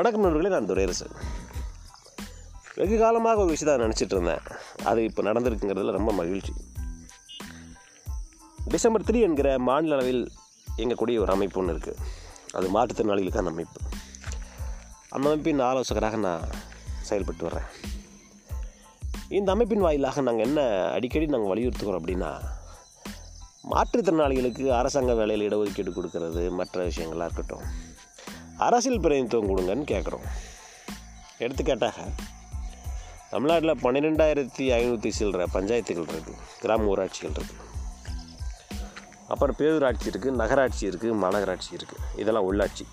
வணக்கம் நண்பர்களே நான் துரையரசு வெகு காலமாக ஒரு விஷயத்தை நினச்சிட்டு இருந்தேன். அது இப்போ நடந்திருக்குங்கிறதுல ரொம்ப மகிழ்ச்சி. டிசம்பர் த்ரீ என்கிற மாநில அளவில் இயங்கக்கூடிய ஒரு அமைப்பு ஒன்று இருக்குது அது மாற்றுத்திறனாளிகளுக்கான அமைப்பு. அந்த அமைப்பின் ஆலோசகராக நான் செயல்பட்டு வர்றேன். இந்த அமைப்பின் வாயிலாக நாங்கள் என்ன அடிக்கடி நாங்கள் வலியுறுத்துகிறோம் அப்படின்னா மாற்றுத்திறனாளிகளுக்கு அரசாங்க வேலையில் இடஒதுக்கீடு கொடுக்கறது மற்ற விஷயங்களாக இருக்கட்டும். அரசியல் பிரதிநிதித்துவம் கொடுங்கன்னு கேட்குறோம். எடுத்துக்காட்டாக தமிழ்நாட்டில் பன்னிரெண்டாயிரத்தி ஐநூற்றி சில்லற பஞ்சாயத்துகள் இருக்குது கிராம ஊராட்சிகள் இருக்குது அப்புறம் பேரூராட்சி இருக்குது நகராட்சி இருக்குது மாநகராட்சி இருக்குது இதெல்லாம் உள்ளாட்சி.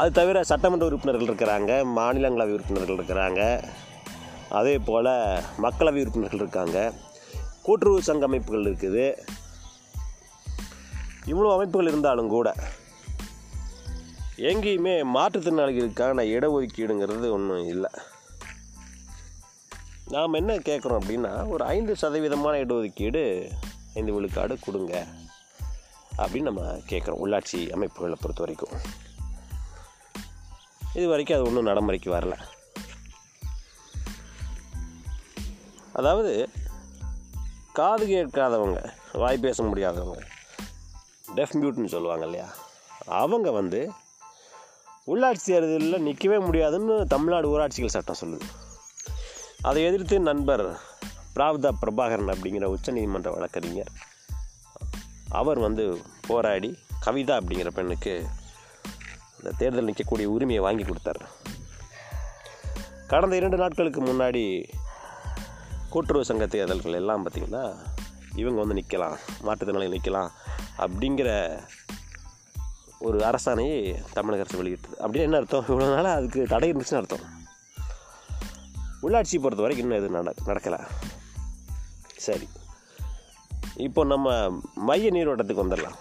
அது தவிர சட்டமன்ற உறுப்பினர்கள் இருக்கிறாங்க மாநிலங்களவை உறுப்பினர்கள் இருக்கிறாங்க. அதே போல் மக்களவை உறுப்பினர்கள் இருக்காங்க. கூட்டுறவு சங்க அமைப்புகள் இருக்குது. இவ்வளோ அமைப்புகள் இருந்தாலும் கூட எங்கேயுமே மாற்றுத்திறனாளிகளுக்கான இடஒதுக்கீடுங்கிறது ஒன்றும் இல்லை. நாம் என்ன கேட்குறோம் அப்படின்னா ஒரு ஐந்து சதவீதமான இடஒதுக்கீடு ஐந்து விழுக்காடு கொடுங்க அப்படின்னு நம்ம கேட்குறோம் உள்ளாட்சி அமைப்புகளை பொறுத்த வரைக்கும். இது வரைக்கும் அது ஒன்றும் நடைமுறைக்கு வரல. அதாவது காது கேட்காதவங்க வாய் பேச முடியாதவங்க டெஃப் மியூட்னு சொல்லுவாங்க இல்லையா? அவங்க வந்து உள்ளாட்சி தேர்தலில் நிற்கவே முடியாதுன்னு தமிழ்நாடு ஊராட்சிகள் சட்டம் சொல்லுது. அதை எதிர்த்து நண்பர் பிராவ்தா பிரபாகரன் அப்படிங்கிற உச்சநீதிமன்ற வழக்கறிஞர் அவர் வந்து போராடி கவிதா அப்படிங்கிற பெண்ணுக்கு இந்த தேர்தல் நிற்கக்கூடிய உரிமையை வாங்கி கொடுத்தார். கடந்த இரண்டு நாட்களுக்கு முன்னாடி கூட்டுறவு சங்க தேர்தல்கள் எல்லாம் பார்த்திங்கன்னா இவங்க வந்து நிற்கலாம் மாற்றுத்திறனாளி நிற்கலாம் அப்படிங்கிற ஒரு அரசாணையை தமிழக அரசு வெளியிட்டது. அப்படின்னு என்ன அர்த்தம்? இவ்வளோ நாளாக அதுக்கு தடை இருந்துச்சுன்னு அர்த்தம். உள்ளாட்சி பொறுத்த வரைக்கும் இன்னும் எதுவும் நட நடக்கலை. சரி. இப்போ நம்ம மைய நீரோட்டத்துக்கு வந்துடலாம்.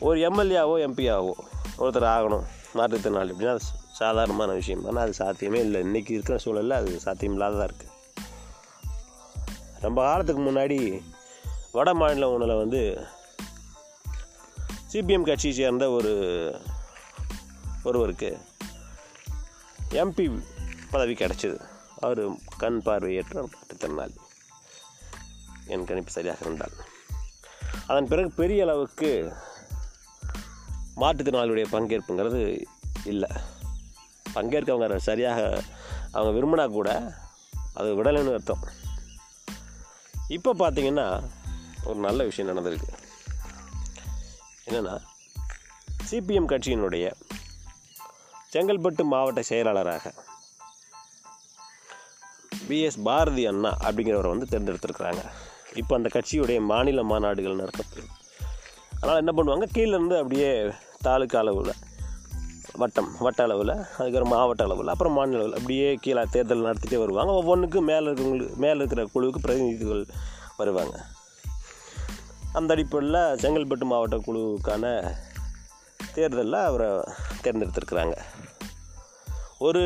ஒரு எம்எல்ஏவோ எம்பியாவோ ஒருத்தர் ஆகணும். மாற்றுத்திறனாளி அப்படின்னா அது சாதாரணமான விஷயம் ஆனால் அது சாத்தியமே இல்லை. இன்றைக்கி இருக்கிற சூழலில் அது சாத்தியம் இல்லாததாக இருக்குது ரொம்ப காலத்துக்கு முன்னாடி வட மாநில உணவில் வந்து சிபிஎம் கட்சியை சேர்ந்த ஒரு ஒருவருக்கு எம்பி பதவி கிடச்சிது. அவர் கண் பார்வையற்ற மாற்றுத்திறனாளி என் கணிப்பு சரியாக இருந்தால். அதன் பிறகு பெரிய அளவுக்கு மாற்றுத்திறனாளியுடைய பங்கேற்புங்கிறது இல்லை. பங்கேற்கவங்க சரியாக அவங்க விரும்பினா கூட அது விடலைன்னு அர்த்தம். இப்போ பார்த்தீங்கன்னா ஒரு நல்ல விஷயம் நடந்திருக்கு. என்னென்னா சிபிஎம் கட்சியினுடைய செங்கல்பட்டு மாவட்ட செயலாளராக பிஎஸ் பாரதி அண்ணா அப்படிங்கிறவரை வந்து தேர்ந்தெடுத்திருக்கிறாங்க. இப்போ அந்த கட்சியுடைய மாநில மாநாடுகள் நடத்தப்படுது அதனால் என்ன பண்ணுவாங்க? கீழேருந்து அப்படியே தாலுக்கா அளவில் வட்டம் வட்ட அளவில் அதுக்கப்புறம் மாவட்ட அளவில் அப்புறம் மாநில அளவில் அப்படியே கீழே தேர்தல் நடத்திட்டே வருவாங்க. ஒவ்வொன்றுக்கும் மேலே இருக்கிறவங்களுக்கு மேலே இருக்கிற குழுவுக்கு பிரதிநிதிகள் வருவாங்க. அந்த அடிப்படையில் செங்கல்பட்டு மாவட்ட குழுவுக்கான தேர்தலில் அவரை தேர்ந்தெடுத்திருக்கிறாங்க. ஒரு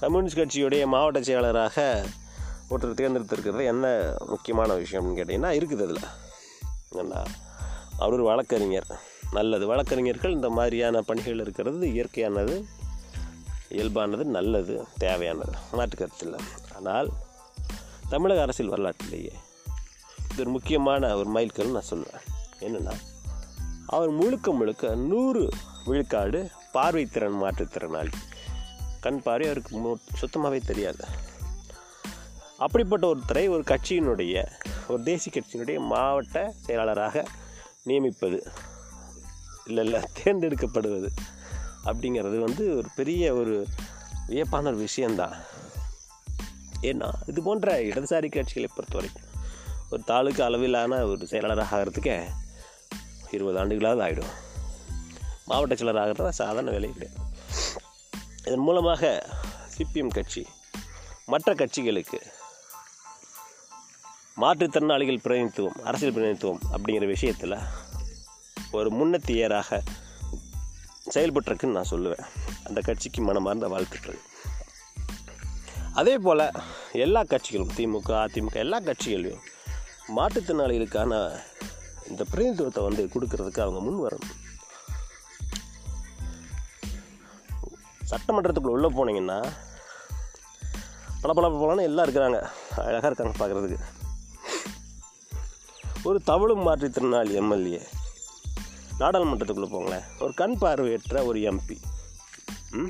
கம்யூனிஸ்ட் கட்சியுடைய மாவட்ட செயலாளராக ஒருத்தர் தேர்ந்தெடுத்திருக்கிறது என்ன முக்கியமான விஷயம்னு கேட்டிங்கன்னா இருக்குது அதில். ஏன்னா அவர் ஒரு வழக்கறிஞர். நல்லது. வழக்கறிஞர்கள் இந்த மாதிரியான பணிகள் இருக்கிறது இயற்கையானது இயல்பானது நல்லது தேவையானது. மாற்று கருத்தில் ஆனால் தமிழக அரசியல் வரலாற்றிலேயே இது ஒரு முக்கியமான ஒரு மைல்கல் நான் சொல்லுவேன். என்னென்னா அவர் முழுக்க முழுக்க நூறு விழுக்காடு பார்வைத்திறன் மாற்றுத்திறனாளி. கண் பார்வை அவருக்கு சுத்தமாகவே தெரியாது. அப்படிப்பட்ட ஒருத்தரை ஒரு கட்சியினுடைய ஒரு தேசிய கட்சியினுடைய மாவட்ட செயலாளராக நியமிப்பது இல்லை இல்லை தேர்ந்தெடுக்கப்படுவது அப்படிங்கிறது வந்து ஒரு பெரிய ஒரு வியப்பான ஒரு விஷயந்தான் ஏன்னா இது போன்ற இடதுசாரி கட்சிகளை பொறுத்த வரைக்கும் ஒரு தாலுக்கு அளவிலான ஒரு செயலாளராக ஆகிறதுக்கே இருபது ஆண்டுகளாவது ஆகிடும் மாவட்ட செயலர் ஆகிறது சாதாரண வேலை கிடையாது. இதன் மூலமாக சிபிஎம் கட்சி மற்ற கட்சிகளுக்கு மாற்றுத்திறனாளிகள் பிரதிநிதித்துவம் அரசியல் பிரதிநிதித்துவம் அப்படிங்கிற விஷயத்தில் ஒரு முன்னத்தியராக செயல்பட்டிருக்குன்னு நான் சொல்லுவேன். அந்த கட்சிக்கு மனமார்ந்த வாழ்த்துக்கள். அதே போல் எல்லா கட்சிகளும் திமுக அதிமுக எல்லா கட்சிகளையும் மாற்றுத்திறனாளிகளுக்கான இந்த பிரதிநிதித்துவத்தை வந்து கொடுக்கறதுக்கு அவங்க முன் வரணும். சட்டமன்றத்துக்குள்ள உள்ளே போனீங்கன்னா பல பல பலன்னு எல்லாம் இருக்கிறாங்க. அழகாக இருக்காங்க பார்க்குறதுக்கு ஒரு தமிழும் மாற்றுத்திறனாளி எம்எல்ஏ நாடாளுமன்றத்துக்குள்ளே போங்களேன். ஒரு கண் பார்வையற்ற ஒரு எம்பி. ம்?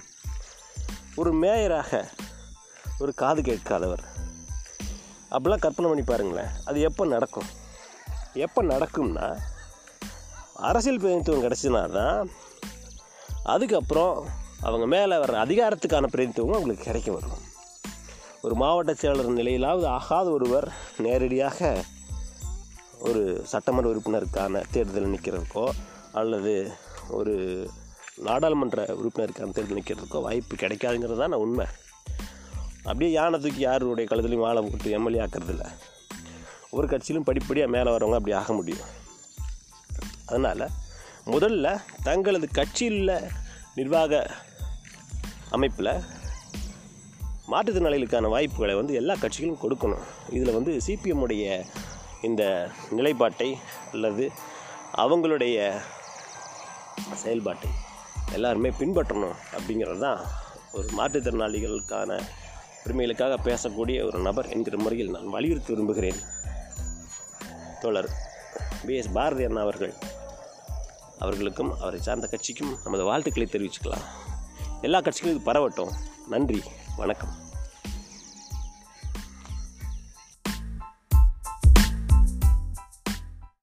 ஒரு மேயராக ஒரு காது கேட்காதவர். அப்படிலாம் கற்பனை பண்ணி பாருங்களேன். அது எப்போ நடக்கும்? எப்போ நடக்கும்னா அரசியல் பிரதிநிதித்துவம் கிடச்சினா தான் அதுக்கப்புறம் அவங்க மேலே வர்ற அதிகாரத்துக்கான பிரதிநிதித்துவம் அவங்களுக்கு கிடைக்க வரும். ஒரு மாவட்ட செயலர் நிலையிலாவது ஆகாத ஒருவர் நேரடியாக ஒரு சட்டமன்ற உறுப்பினருக்கான தேர்தல் நிற்கிறதுக்கோ அல்லது ஒரு நாடாளுமன்ற உறுப்பினருக்கான தேர்தல் நிற்கிறதுக்கோ வாய்ப்பு கிடைக்காதுங்கிறது தான் உண்மை. அப்படியே யானை தூக்கி யாருடைய கழுத்துலையும் வாழை போட்டு எம்எல்ஏ ஆக்கிறதில்ல. ஒரு கட்சியிலும் படிப்படியாக மேலே வரவங்க அப்படி ஆக முடியும். அதனால் முதல்ல தங்களது கட்சியில் நிர்வாக அமைப்பில் மாற்றுத்திறனாளிகளுக்கான வாய்ப்புகளை வந்து எல்லா கட்சிகளும் கொடுக்கணும். இதில் வந்து சிபிஎம் உடைய இந்த நிலைப்பாட்டை அல்லது அவங்களுடைய செயல்பாட்டை எல்லாருமே பின்பற்றணும் அப்படிங்கிறது தான் ஒரு மாற்றுத்திறனாளிகளுக்கான உரிமைகளுக்காக பேசக்கூடிய ஒரு நபர் என்கிற முறையில் நான் வலியுறுத்தி விரும்புகிறேன். தோழர் பிஎஸ் பாரதி அண்ணா அவர்கள். அவர்களுக்கும் அவரை சார்ந்த கட்சிக்கும் நமது வாழ்த்துக்களை தெரிவிச்சுக்கலாம். எல்லா கட்சிகளும் இது பரவட்டும். நன்றி. வணக்கம்.